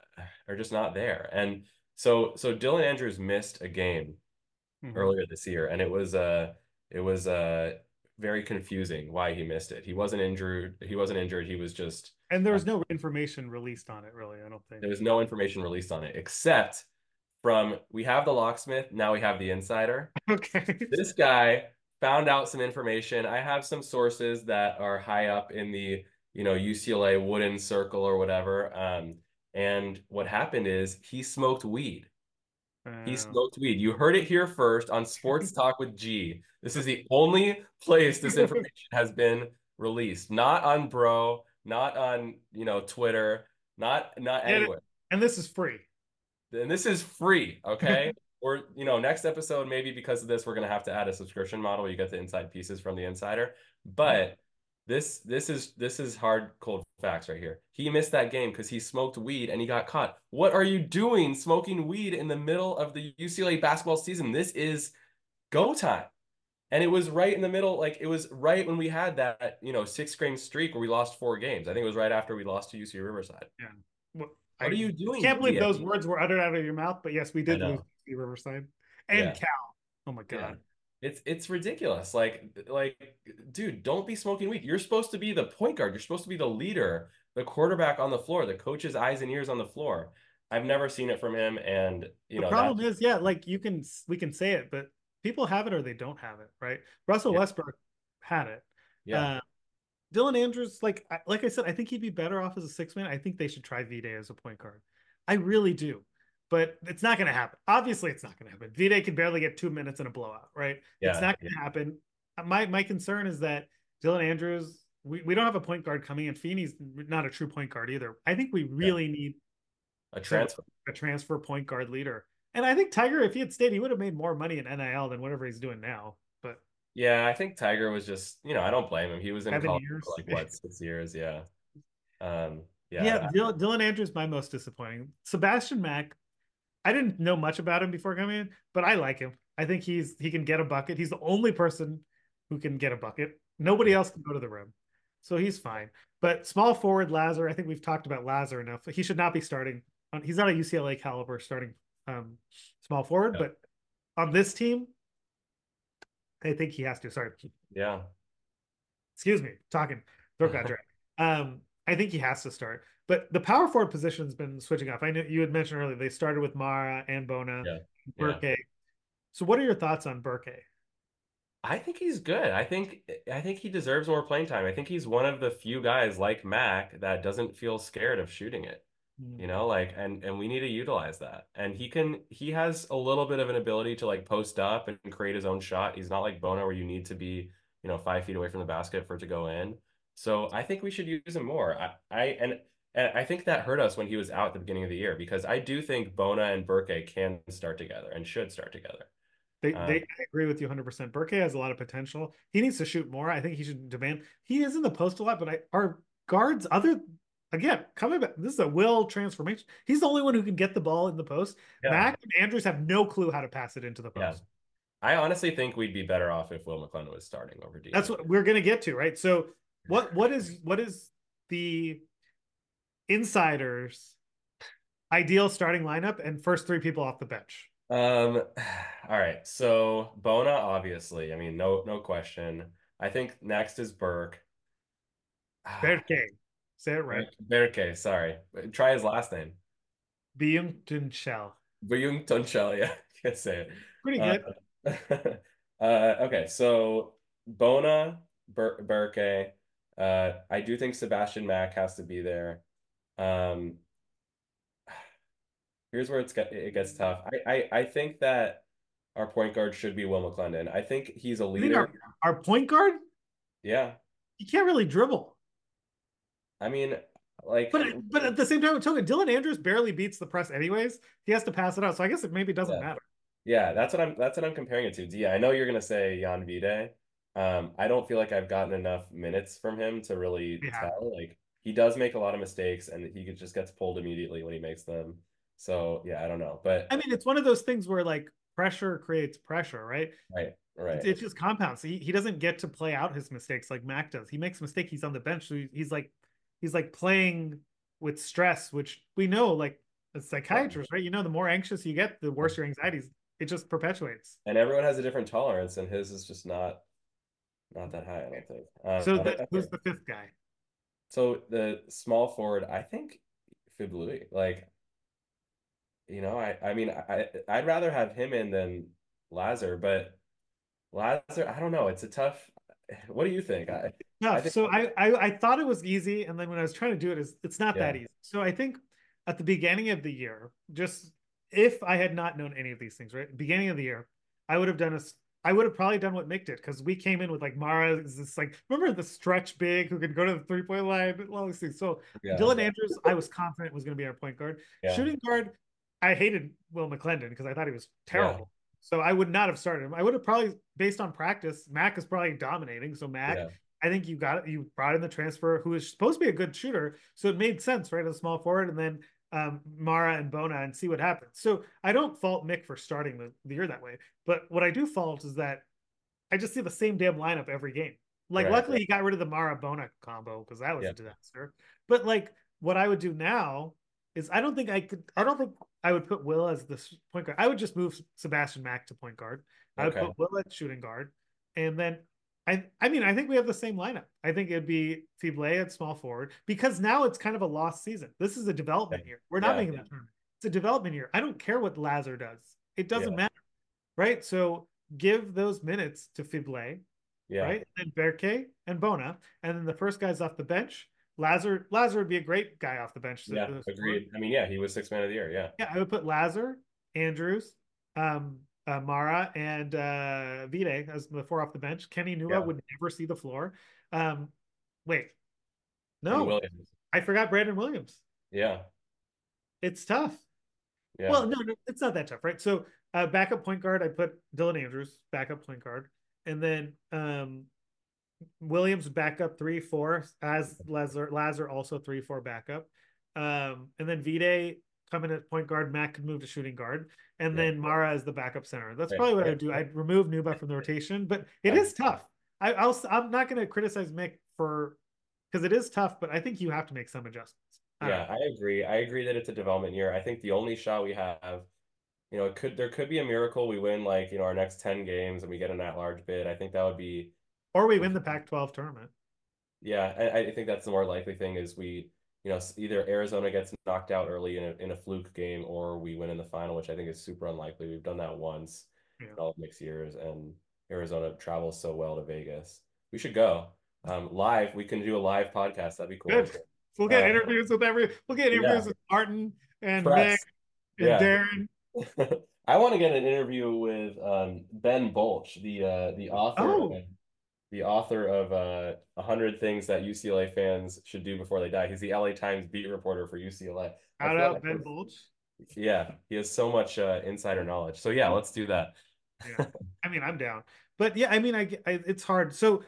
are just not there. And so so Dylan Andrews missed a game mm-hmm. earlier this year, and it was uh it was uh very confusing why he missed it. He wasn't injured. He wasn't injured. He was just. And there was no information released on it, really. I don't think there was no information released on it except from we have the locksmith. Now we have the insider. Okay. This guy found out some information. I have some sources that are high up in the you know UCLA wooden circle or whatever. Um, and what happened is he smoked weed. He smoked weed. You heard it here first on Sports Talk with G. This is the only place this information has been released. Not on Bro, not on you know Twitter, not not anywhere. And this is free. And this is free. Okay. or you know, next episode maybe because of this we're gonna have to add a subscription model. You get the inside pieces from the insider, but mm-hmm. this this is this is hard cold facts right here. He missed that game because he smoked weed and he got caught. What are you doing smoking weed in the middle of the UCLA basketball season? This is go time. And it was right in the middle, like it was right when we had that, you know, six game streak where we lost four games. I think it was right after we lost to UC Riverside. Yeah. Well, what I, are you doing? I can't believe those words were uttered out of your mouth, but yes, we did lose Riverside and yeah. Cal. Oh my god. Yeah. It's it's ridiculous. Like like dude, don't be smoking weed. You're supposed to be the point guard. You're supposed to be the leader, the quarterback on the floor, the coach's eyes and ears on the floor. I've never seen it from him, and you the know. The problem is, yeah, like you can we can say it, but people have it or they don't have it, right? Russell yeah. Westbrook had it. Yeah. Uh, Dylan Andrews, like like I said, I think he'd be better off as a six man. I think they should try Vide as a point guard. I really do but it's not going to happen. Obviously, it's not going to happen. Vide can barely get two minutes in a blowout, right? Yeah, it's not going to yeah. happen. My my concern is that Dylan Andrews, we, we don't have a point guard coming, and Freeny's not a true point guard either. I think we really yeah. need a transfer a transfer point guard leader. And I think Tyger, if he had stayed, he would have made more money in NIL than whatever he's doing now. But yeah, I think Tyger was just, you know, I don't blame him. He was in college years. for like what six years, yeah. Um, yeah, yeah. Dylan, Dylan Andrews, my most disappointing. Sebastian Mack, I didn't know much about him before coming in, but I like him. I think he's he can get a bucket. He's the only person who can get a bucket. Nobody else can go to the rim. So he's fine. But small forward Lazar, I think we've talked about Lazar enough. He should not be starting. He's not a UCLA caliber starting um, small forward, yeah. but on this team, I think he has to. Sorry. Yeah. Excuse me. Talking. Throat got dry. Um, I think he has to start. But the power forward position's been switching up. I know you had mentioned earlier they started with Mara and Bona, yeah. Berke. Yeah. So what are your thoughts on Berke? I think he's good. I think I think he deserves more playing time. I think he's one of the few guys like Mack that doesn't feel scared of shooting it. Mm. You know, like and and we need to utilize that. And he can he has a little bit of an ability to like post up and create his own shot. He's not like Bona where you need to be, you know, five feet away from the basket for it to go in. So I think we should use him more. I, I and and I think that hurt us when he was out at the beginning of the year because I do think Bona and Berke can start together and should start together. They, um, they I agree with you 100%. Berke has a lot of potential. He needs to shoot more. I think he should demand. He is in the post a lot, but I, our guards, other again, coming back, this is a will transformation. He's the only one who can get the ball in the post. Yeah. Mack and Andrews have no clue how to pass it into the post. Yeah. I honestly think we'd be better off if Will McClendon was starting over D. That's what we're gonna get to, right? So what what is what is the insiders ideal starting lineup and first three people off the bench? Um, all right. So Bona, obviously, I mean, no, no question. I think next is Berke. Berke. Say it right. Berke, sorry. Try his last name. Byung-Chul. Byung-Chul, yeah. I can't say it. Pretty good. Uh, uh, okay, so Bona, Bur Berke. Uh, I do think Sebastian Mack has to be there. Um, here's where it's get, it gets tough. I, I I think that our point guard should be Will McClendon. I think he's a leader. Our, our, point guard? Yeah. He can't really dribble. I mean, like But but at the same time, token, Dylan Andrews barely beats the press anyways. He has to pass it out. So I guess it maybe doesn't yeah. matter. Yeah, that's what I'm that's what I'm comparing it to. Yeah, I know you're gonna say Jan Vide. Um, I don't feel like I've gotten enough minutes from him to really yeah. tell. Like he does make a lot of mistakes and he just gets pulled immediately when he makes them. So yeah, I don't know. But I mean, it's one of those things where like pressure creates pressure, right? Right. Right. It, just compounds. He he doesn't get to play out his mistakes like Mack does. He makes a mistake, he's on the bench. So he's like he's like playing with stress, which we know like as psychiatrists, right? You know, the more anxious you get, the worse your anxieties. It just perpetuates. And everyone has a different tolerance, and his is just not not that high, I don't think. Um, so the, who's the fifth guy? So the small forward, I think Fibleuil. Like you know, I I mean, I I'd rather have him in than Lazar, but Lazar, I don't know. It's a tough. What do you think? I, no, I think... so I, I I thought it was easy, and then when I was trying to do it, is it's not yeah. that easy. So I think at the beginning of the year, just if I had not known any of these things, right, beginning of the year, I would have done a I would have probably done what Mick did because we came in with like Mara is this like remember the stretch big who could go to the three point line, all these things. So yeah. Dylan Andrews, I was confident was going to be our point guard. Yeah. Shooting guard, I hated Will McClendon because I thought he was terrible. Yeah. So I would not have started him. I would have probably, based on practice, Mack is probably dominating. So Mack. I think you got you brought in the transfer who is supposed to be a good shooter, so it made sense, right? A small forward, and then um, Mara and Bona, and see what happens. So I don't fault Mick for starting the, the year that way, but what I do fault is that I just see the same damn lineup every game. Like, right, luckily, right. he got rid of the Mara Bona combo because that was yeah. a disaster. But like, what I would do now is I don't think I could. I don't think I would put Will as the point guard. I would just move Sebastian Mack to point guard. I would put Will at shooting guard, and then I. I mean, I think we have the same lineup. I think it'd be Fibleuil at small forward because now it's kind of a lost season. This is a development year. We're not yeah, making yeah. the tournament. It's a development year. I don't care what Lazar does. It doesn't yeah. matter, right? So give those minutes to Fibleuil, yeah. right? And Berke and Bona, and then the first guys off the bench Lazar Lazar would be a great guy off the bench. Yeah, agreed. I mean, yeah, he was six man of the year. Yeah. Yeah, I would put Lazar, Andrews, um, uh, Mara, and uh, Vide as the four off the bench. Kenny Nwuba yeah. would never see the floor. Um, wait, no, I forgot Brandon Williams. Yeah, it's tough. Yeah. Well, no, no, it's not that tough, right? So, uh, backup point guard, I put Dylan Andrews, backup point guard, and then um, Williams backup three four as Lazar Lazar also three four backup, um, and then Vide coming at point guard. Matt could move to shooting guard, and yeah. then Mara as the backup center. That's probably what I'd do. I'd remove Nwuba from the rotation, but it is tough. I, I'll I'm not going to criticize Mick for because it is tough, but I think you have to make some adjustments. I yeah, I agree. I agree that it's a development year. I think the only shot we have, you know, it could there could be a miracle. We win like you know our next ten games and we get an at large bid. I think that would be or we win the Pac-12 tournament. Yeah, I, I think that's the more likely thing is we, you know, either Arizona gets knocked out early in a, in a fluke game, or we win in the final, which I think is super unlikely. We've done that once yeah. in all Mick's years, and Arizona travels so well to Vegas. We should go um, live. We can do a live podcast. That'd be cool. Good. We'll get uh, interviews with every. We'll get interviews yeah. with Martin and Press. Nick and yeah. Darren. I want to get an interview with um, Ben Bolch, the uh, the author oh the author of uh, 100 Things That UCLA Fans Should Do Before They Die. He's the LA Times beat reporter for UCLA. Shout out like Ben Bolch. Yeah, he has so much uh, insider knowledge. So yeah, let's do that. yeah. I mean, I'm down. But yeah, I mean, I, I it's hard. So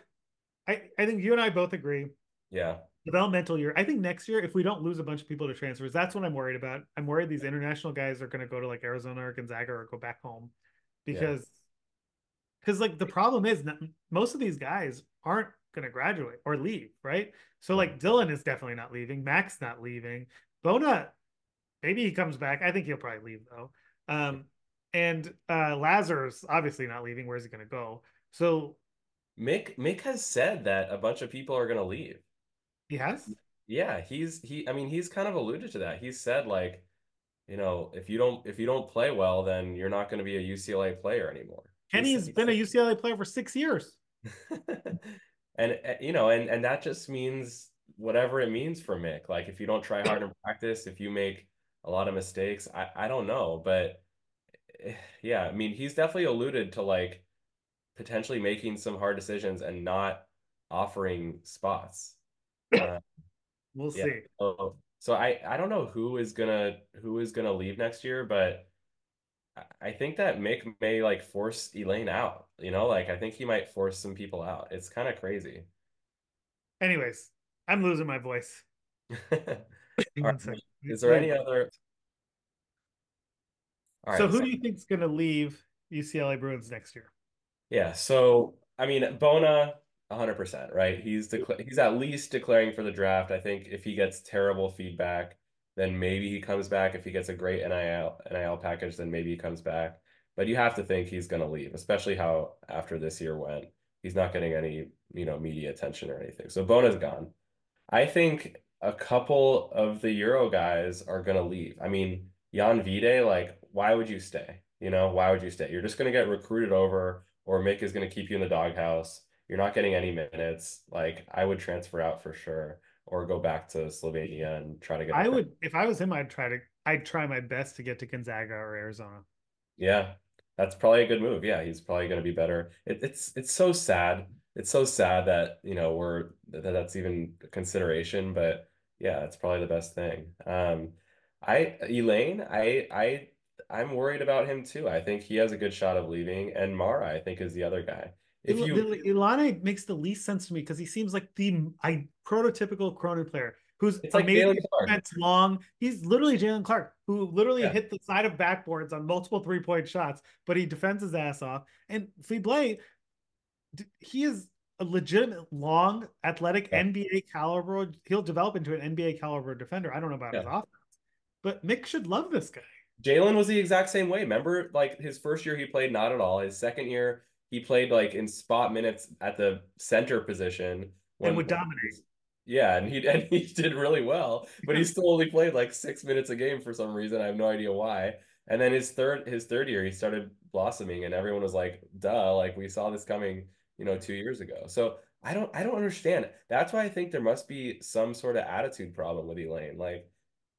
I I think you and I both agree. Yeah. Developmental year. I think next year, if we don't lose a bunch of people to transfers, that's what I'm worried about. I'm worried these international guys are going to go to like Arizona or Gonzaga or go back home because because like the problem is that most of these guys aren't going to graduate or leave, right? So like Dylan is definitely not leaving. Mack's not leaving. Bona, maybe he comes back. I think he'll probably leave though. Um, and uh Lazarus obviously not leaving. Where's he going to go? So Mick Mick has said that a bunch of people are going to leave. he has. Yeah, he's he I mean, he's kind of alluded to that. He said like, you know, if you don't if you don't play well, then you're not going to be a UCLA player anymore. Kenny's has been a UCLA player for six years. And uh, you know, and and that just means whatever it means for Mick. Like if you don't try hard in practice, if you make a lot of mistakes, I I don't know, but eh, yeah, I mean, he's definitely alluded to like potentially making some hard decisions and not offering spots. Uh, We'll yeah. see. So, so I I don't know who is gonna who is gonna leave next year, but I- think that Mick may like force Ilane out. You know, like I think he might force some people out. It's kind of crazy. Anyways, I'm losing my voice. Right. Is there any other? All so who do you think's going to leave UCLA Bruins next year? Yeah, so I mean, Bona, 100%, right? He's decla he's at least declaring for the draft. I think if he gets terrible feedback, then maybe he comes back. If he gets a great NIL NIL package, then maybe he comes back. But you have to think he's going to leave, especially how after this year went, he's not getting any, you know, media attention or anything. So Bona's gone. I think a couple of the Euro guys are going to leave. I mean, Jan Vide, like, why would you stay? You know, why would you stay? You're just going to get recruited over, or Mick is going to keep you in the doghouse. You're not getting any minutes. Like, I would transfer out for sure, or go back to Slovenia and try to get. I would, if I was him, I'd try to, I'd try my best to get to Gonzaga or Arizona. Yeah, that's probably a good move. Yeah, he's probably going to be better. It, it's it's so sad. It's so sad that you know we're that that's even a consideration. But yeah, it's probably the best thing. Um, I Ilane, I I I'm worried about him too. I think he has a good shot of leaving, and Mara, I think, is the other guy. If you Ilane makes the least sense to me because he seems like the I prototypical Cronin player who's It's like amazing defense, long. He's literally Jaylen Clark, who literally Yeah. hit the side of backboards on multiple three point shots, but he defends his ass off. And Fibleuil, d- he is a legitimate, long, athletic Yeah. NBA caliber. He'll develop into an NBA caliber defender. I don't know about his offense, but Mick should love this guy. Jaylen was the exact same way. Remember, like his first year, he played not at all. His second year, he played like in spot minutes at the center position And would dominate. Yeah, and he and he did really well, but he still only played like six minutes a game for some reason. I have no idea why. And then his third his third year, he started blossoming, and everyone was like, "Duh!" Like we saw this coming, you know, two years ago. So I don't I don't understand. That's why I think there must be some sort of attitude problem with Ilane. Like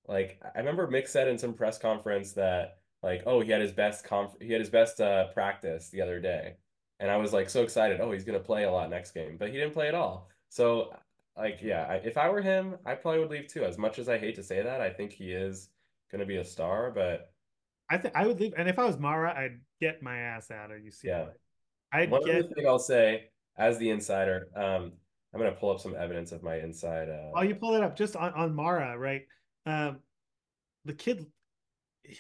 like I remember Mick said in some press conference that like, oh, he had his best conf he had his best uh, practice the other day, and I was like so excited. Oh, he's gonna play a lot next game, but he didn't play at all. So like, yeah, I, if I were him, I probably would leave too. As much as I hate to say that, I think he is gonna be a star, but I think I would leave. And if I was Mara, I'd get my ass out of UCLA. Yeah. I'd one get. other thing I'll say as the insider, um, I'm gonna pull up some evidence of my inside. Uh, While you pull it up, just on, on Mara, right? Um, the kid,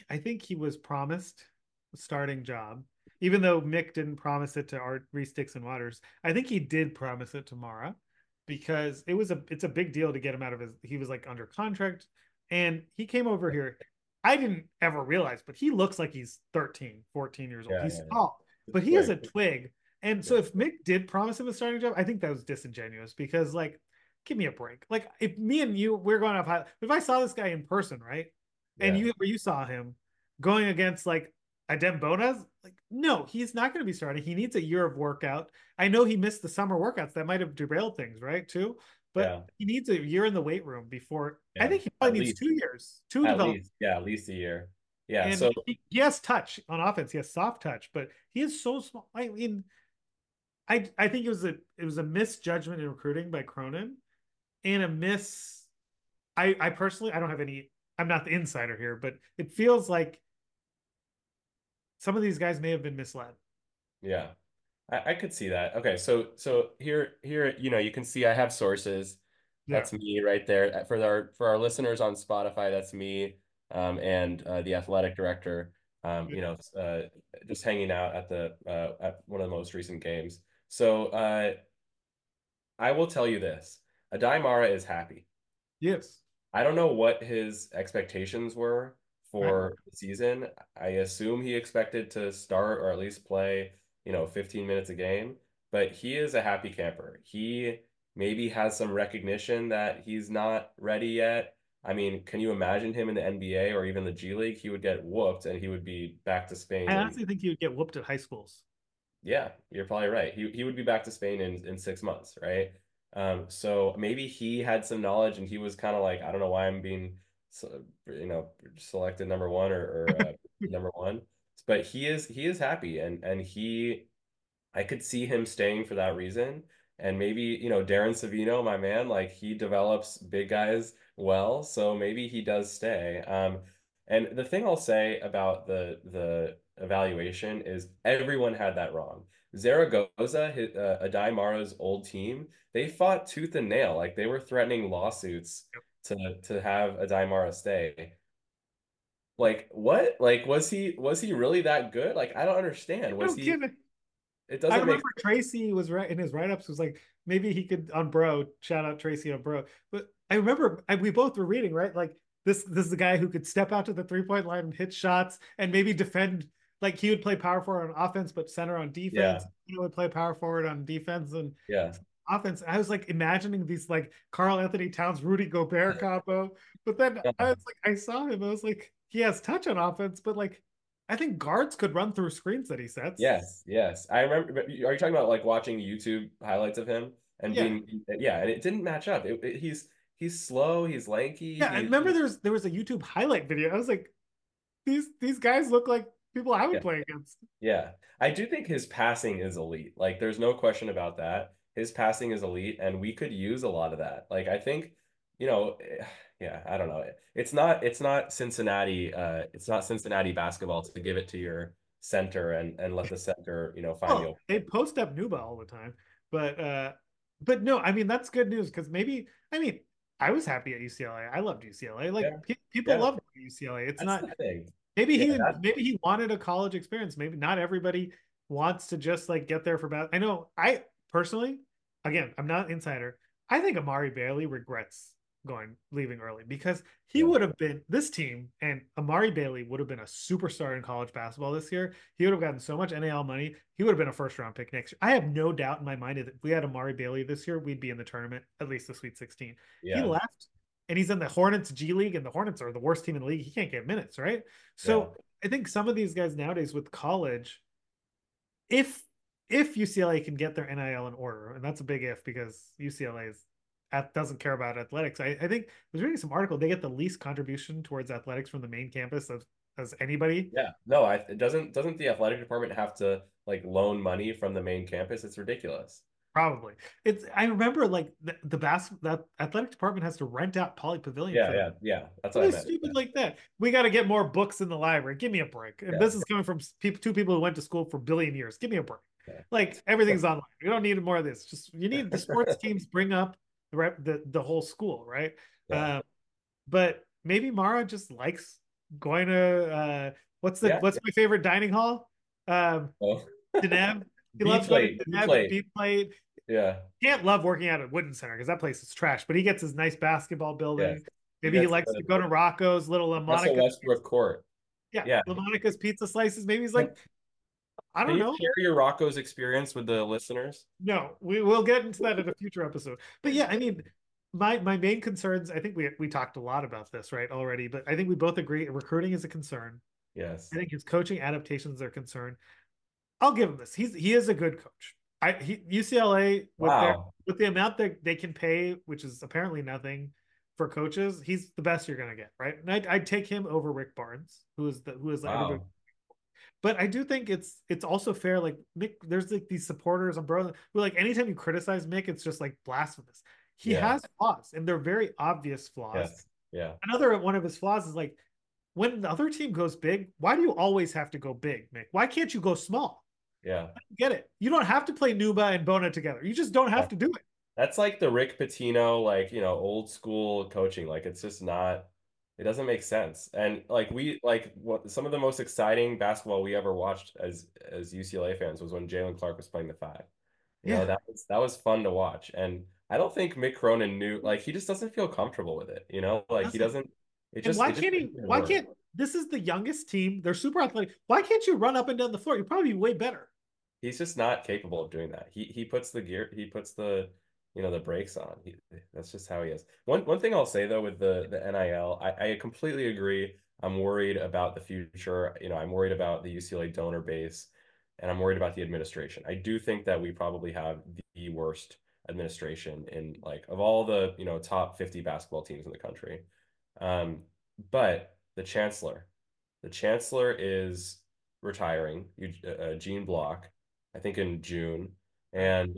I think he was promised a starting job, even though Mick didn't promise it to Art Reese Dixon Waters. I think he did promise it to Mara because it was a it's a big deal to get him out of his. He was like under contract, and he came over here. I didn't ever realize, but he looks like he's 13, 14 years old. Yeah, he's yeah, yeah. tall, but he is a twig. And so if Mick did promise him a starting job, I think that was disingenuous because like give me a break. Like if me and you we're going off high, if I saw this guy in person, right? And Yeah. you you saw him going against like Adem Bonas, like no, he's not going to be starting. He needs a year of workout. I know he missed the summer workouts that might have derailed things, right? Too. But Yeah. he needs a year in the weight room before I think he probably at needs least. two years, two at develop. least, yeah, at least a year. Yeah, And so he, he has touch on offense. He has soft touch, but he is so small. I mean, I I think it was a it was a misjudgment in recruiting by Cronin, and a miss. I I personally I don't have any. I'm not the insider here, but it feels like some of these guys may have been misled. Yeah, I, I could see that. Okay, so so here here you know you can see I have sources. Yeah. That's me right there. Uh, For our for our listeners on Spotify, that's me um, and uh, the athletic director. Um, you know, uh, just hanging out at the uh, at one of the most recent games. So uh, I will tell you this: Aday Mara is happy. Yes. I don't know what his expectations were for the season. I assume he expected to start or at least play, you know, 15 minutes a game, but he is a happy camper. He maybe has some recognition that he's not ready yet. I mean, can you imagine him in the NBA or even the G League? He would get whooped and he would be back to Spain. I honestly think he would get whooped at high schools. yeah, you're probably right. He he would be back to Spain in in six months, right? Um, so maybe he had some knowledge and he was kind of like, I don't know why I'm being, so- you know, selected number one or, or uh, number one, but he is he is happy and and he, I could see him staying for that reason. And maybe, you know, Darren Savino, my man, like he develops big guys well, so maybe he does stay. Um, and the thing I'll say about the the evaluation is everyone had that wrong. Zaragoza, his, uh, Aday Mara's old team, they fought tooth and nail. Like they were threatening lawsuits to to have a Mara stay. Like what? Like was he was he really that good? Like I don't understand. Was No he? kidding. It doesn't I remember Tracy was right in his write-ups was like maybe he could on bro shout out Tracy on bro but I remember I, we both were reading right like this this is a guy who could step out to the three-point line and hit shots and maybe defend like he would play power forward on offense but center on defense he would play power forward on defense and yeah. Offense I was like imagining these like Karl Anthony Towns Rudy Gobert combo but then I was like I saw him I was like he has touch on offense but like I think guards could run through screens that he sets Yes, yes. I remember. Are you talking about like watching YouTube highlights of him and Yeah. being? Yeah, and it didn't match up. It, it- he's he's slow. He's lanky. Yeah, I remember there was there was a YouTube highlight video. I was like, these these guys look like people I would Yeah. play against. Yeah, I do think his passing is elite. Like, there's no question about that. His passing is elite, and we could use a lot of that. Like, I think, you know, eh, yeah, I don't know. It's not it's not Cincinnati. Uh, it's not Cincinnati basketball to give it to your center and and let the center, you know, find Oh, open. they post up Nwuba all the time, but uh, but no, I mean that's good news because maybe I mean I was happy at UCLA. I loved UCLA. Like Yeah. pe- people Yeah. love UCLA. It's That's not maybe he that's- maybe he wanted a college experience. Maybe not everybody wants to just like get there for bad. I know I personally, again, I'm not an insider. I think Amari Bailey regrets going leaving early because he Yeah. would have been this team and Amari Bailey would have been a superstar in college basketball this year. He would have gotten so much NIL money. He would have been a first round pick next year. I have no doubt in my mind that if we had Amari Bailey this year, we'd be in the tournament, at least the Sweet 16. He left and he's in the Hornets G League, and the Hornets are the worst team in the league. He can't get minutes, right? So I think some of these guys nowadays with college, if if UCLA can get their NIL in order, and that's a big if because UCLA is at, doesn't care about athletics. I, I think I was reading some article. They get the least contribution towards athletics from the main campus of as anybody. yeah. No, I it doesn't doesn't the athletic department have to like loan money from the main campus? It's ridiculous. Probably. It's I remember like the, the bas that athletic department has to rent out Pauley Pavilion. Yeah, for yeah, yeah. That's what I What meant. stupid like that? We got to get more books in the library. Give me a break. And Yeah. this is coming from people, two people who went to school for a billion years. Give me a break. Yeah. Like everything's online. We don't need more of this. Just you need the sports teams bring up the rep, the the whole school, right? Yeah. Um, but maybe Mara just likes going to uh, what's the Yeah. what's my favorite dining hall? Um, Oh. De Neve. He loves plate, De Neve, plate. B plate. Yeah. Can't love working out at Wooden Center because that place is trash. But he gets his nice basketball building. Maybe he gets likes to go to Rocco's little La Russell Monica. Westbrook court. Yeah, Yeah. LaMonica's pizza slices. Maybe he's like, I don't you know. share your Rocco's experience with the listeners? No, we will get into that in a future episode. But yeah, I mean, my my main concerns. I think we we talked a lot about this right already, but I think we both agree recruiting is a concern. Yes. I think his coaching adaptations are a concern. I'll give him this. He's he is a good coach. I he, UCLA with their with the amount that they can pay, which is apparently nothing for coaches, he's the best you're gonna get, right? And I'd, I'd take him over Rick Barnes, who is the who is Wow. But I do think it's it's also fair. Like Mick, there's like these supporters on bro who like anytime you criticize Mick, it's just like blasphemous. He Yeah. has flaws, and they're very obvious flaws. Yes. Yeah. Another one of his flaws is like when the other team goes big, why do you always have to go big, Mick? Why can't you go small? Yeah. Get it? You don't have to play Nwuba and Bona together. You just don't have Yeah. to do it. That's like the Rick Pitino, like, you know, old school coaching. Like it's just not It doesn't make sense. And like we like what some of the most exciting basketball we ever watched as as UCLA fans was when Jaylen Clark was playing the five. You know, Yeah. that was that was fun to watch. And I don't think Mick Cronin knew like he just doesn't feel comfortable with it, you know? Like he Doesn't. it And just why it can't he? Why work. can't this is the youngest team? They're super athletic. Why can't you run up and down the floor? You'd probably be way better. He's just not capable of doing that. He he puts the gear, he puts the, you know, the brakes on. He, that's just how he is. One one thing I'll say though with the the NIL, I, I completely agree. I'm worried about the future. You know, I'm worried about the UCLA donor base, and I'm worried about the administration. I do think that we probably have the worst administration in like of all the, you know, top 50 basketball teams in the country. Um, but the chancellor, the chancellor is retiring, uh, Gene Block. I think in June. And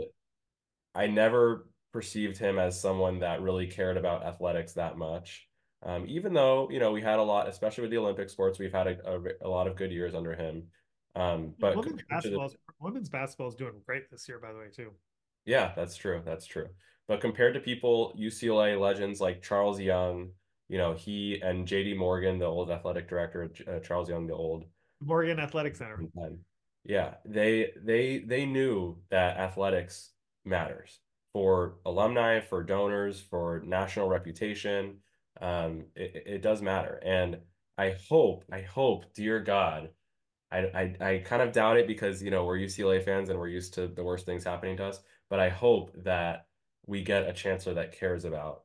I never perceived him as someone that really cared about athletics that much. Um, even though, you know, we had a lot, especially with the Olympic sports, we've had a, a, a lot of good years under him. Um, but women's to the- basketball, women's basketball is doing great this year, by the way, too. yeah, that's true. That's true. But compared to people, UCLA legends like Charles Young, you know, he and JD Morgan, the old athletic director, uh, Charles Young, the old Morgan Athletic Center. Yeah, they they they knew that athletics matters for alumni, for donors, for national reputation. Um, it, it does matter, and I hope, I hope, dear God, I, I I kind of doubt it because you know we're UCLA fans and we're used to the worst things happening to us. But I hope that we get a chancellor that cares about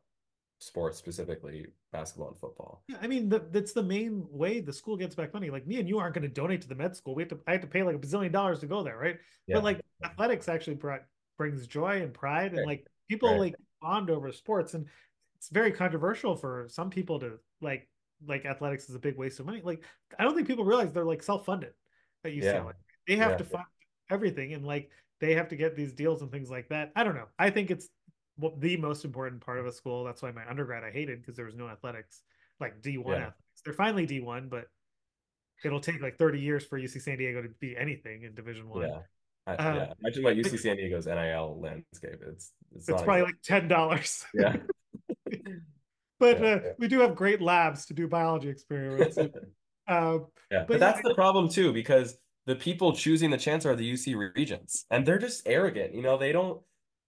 sports, specifically basketball and football. Yeah, I mean the, that's the main way the school gets back money. Like me and you aren't going to donate to the med school. We have to. I have to pay like a bazillion dollars to go there, right? Yeah. But like athletics actually brought, brings joy and pride, and Right. like people Right. like bond over sports, and it's very controversial for some people to like like athletics is a big waste of money. Like I don't think people realize they're like self funded at UCLA. Yeah. They have Yeah. to fund everything, and like they have to get these deals and things like that. I don't know. I think it's the most important part of a school. That's why my undergrad I hated because there was no athletics, like D1 Yeah. athletics. They're finally D1, but it'll take like 30 years for UC San Diego to be anything in Division One. Yeah. I, Um, yeah. Imagine what UC San Diego's NIL landscape. It's it's, It's probably like ten dollars. yeah. but Yeah, uh, yeah. we do have great labs to do biology experiments. uh, Yeah, but But that's the problem too, because the people choosing the chancellor are the UC regents, and they're just arrogant. You know, they don't.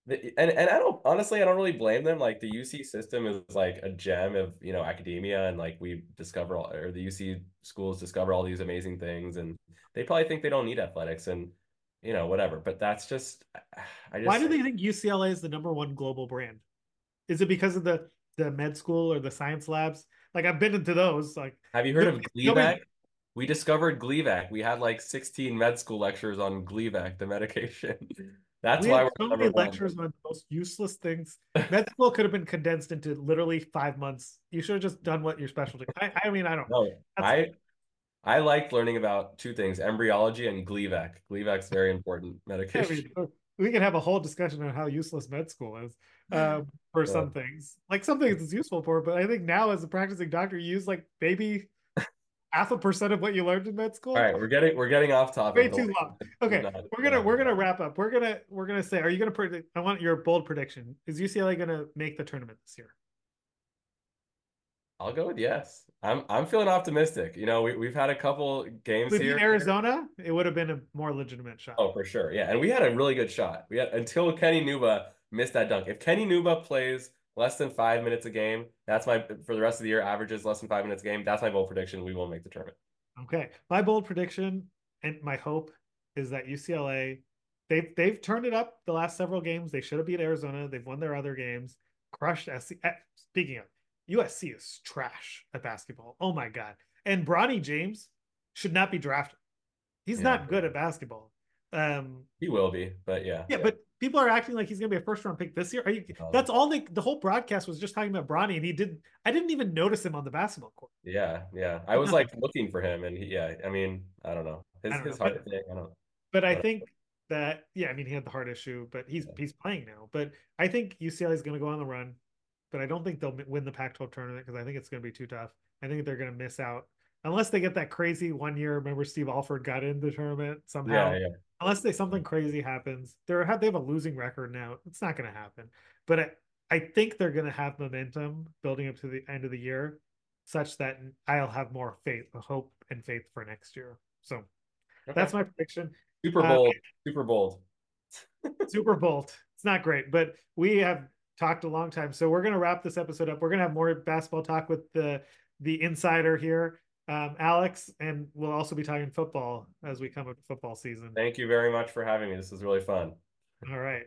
They, and and I don't honestly, I don't really blame them. Like the UC system is like a gem of you know academia, and like we discover all, or the UC schools discover all these amazing things, and they probably think they don't need athletics, and you know whatever. But that's just, I just. why do they think UCLA is the number one global brand? Is it because of the the med school or the science labs? Like I've been into those. Like Have you heard of Gleevec? We discovered Gleevec. We had like 16 med school lectures on Gleevec, the medication. That's we why we're so many one. lectures on the most useless things. Med school could have been condensed into literally five months. You should have just done what your specialty. I, I mean, I don't. No, That's- I I liked learning about two things: embryology and Gleevec. Gleevec's very important medication. mean, we can have a whole discussion on how useless med school is um, for Yeah. some things. Like some things it's useful for, but I think now as a practicing doctor, you use like maybe half a percent of what you learned in med school. All right, we're getting we're getting off topic. Way too long. Okay, not- we're gonna we're gonna wrap up. We're gonna we're gonna say, are you gonna predict? I want your bold prediction. Is UCLA gonna make the tournament this year? I'll go with yes. I'm I'm feeling optimistic. You know, we we've had a couple games we here. beat Arizona, it would have been a more legitimate shot. Oh, for sure. Yeah. And we had a really good shot. We had until Kenny Nwuba missed that dunk. If Kenny Nwuba plays less than five minutes a game, that's my for the rest of the year, averages less than five minutes a game. That's my bold prediction. We will make the tournament. Okay. My bold prediction and my hope is that UCLA they've they've turned it up the last several games. They should have beat Arizona. They've won their other games. Crushed SC. eh, Speaking of USC is trash at basketball. Oh my god. And Bronny James should not be drafted. He's Yeah. not good at basketball. Um He will be, but yeah. yeah, but people are acting like he's gonna be a first round pick this year. Are you No. that's all they the whole broadcast was just talking about Bronny and he did I didn't even notice him on the basketball court. yeah, yeah. I was like looking for him, and he, yeah. I mean, I don't know his don't his know, heart thing. I don't. But I think that yeah, I mean he had the heart issue, but he's Yeah. he's playing now. But I think UCLA is going to go on the run, but I don't think they'll win the Pac-12 tournament because I think it's going to be too tough. I think they're going to miss out unless they get that crazy one year. Remember Steve Alford got in the tournament somehow. Yeah, yeah. Unless they something crazy happens, they're have they have a losing record now. It's not going to happen. But I, I think they're going to have momentum building up to the end of the year such that I'll have more faith, hope, and faith for next year. So Okay. that's my prediction. super uh, bold. super bold. Super bold. It's not great, but we have talked a long time. So we're gonna wrap this episode up. We're gonna have more basketball talk with the the insider here, um, Alex, and we'll also be talking football as we come up to football season. Thank you very much for having me. This was really fun. All right.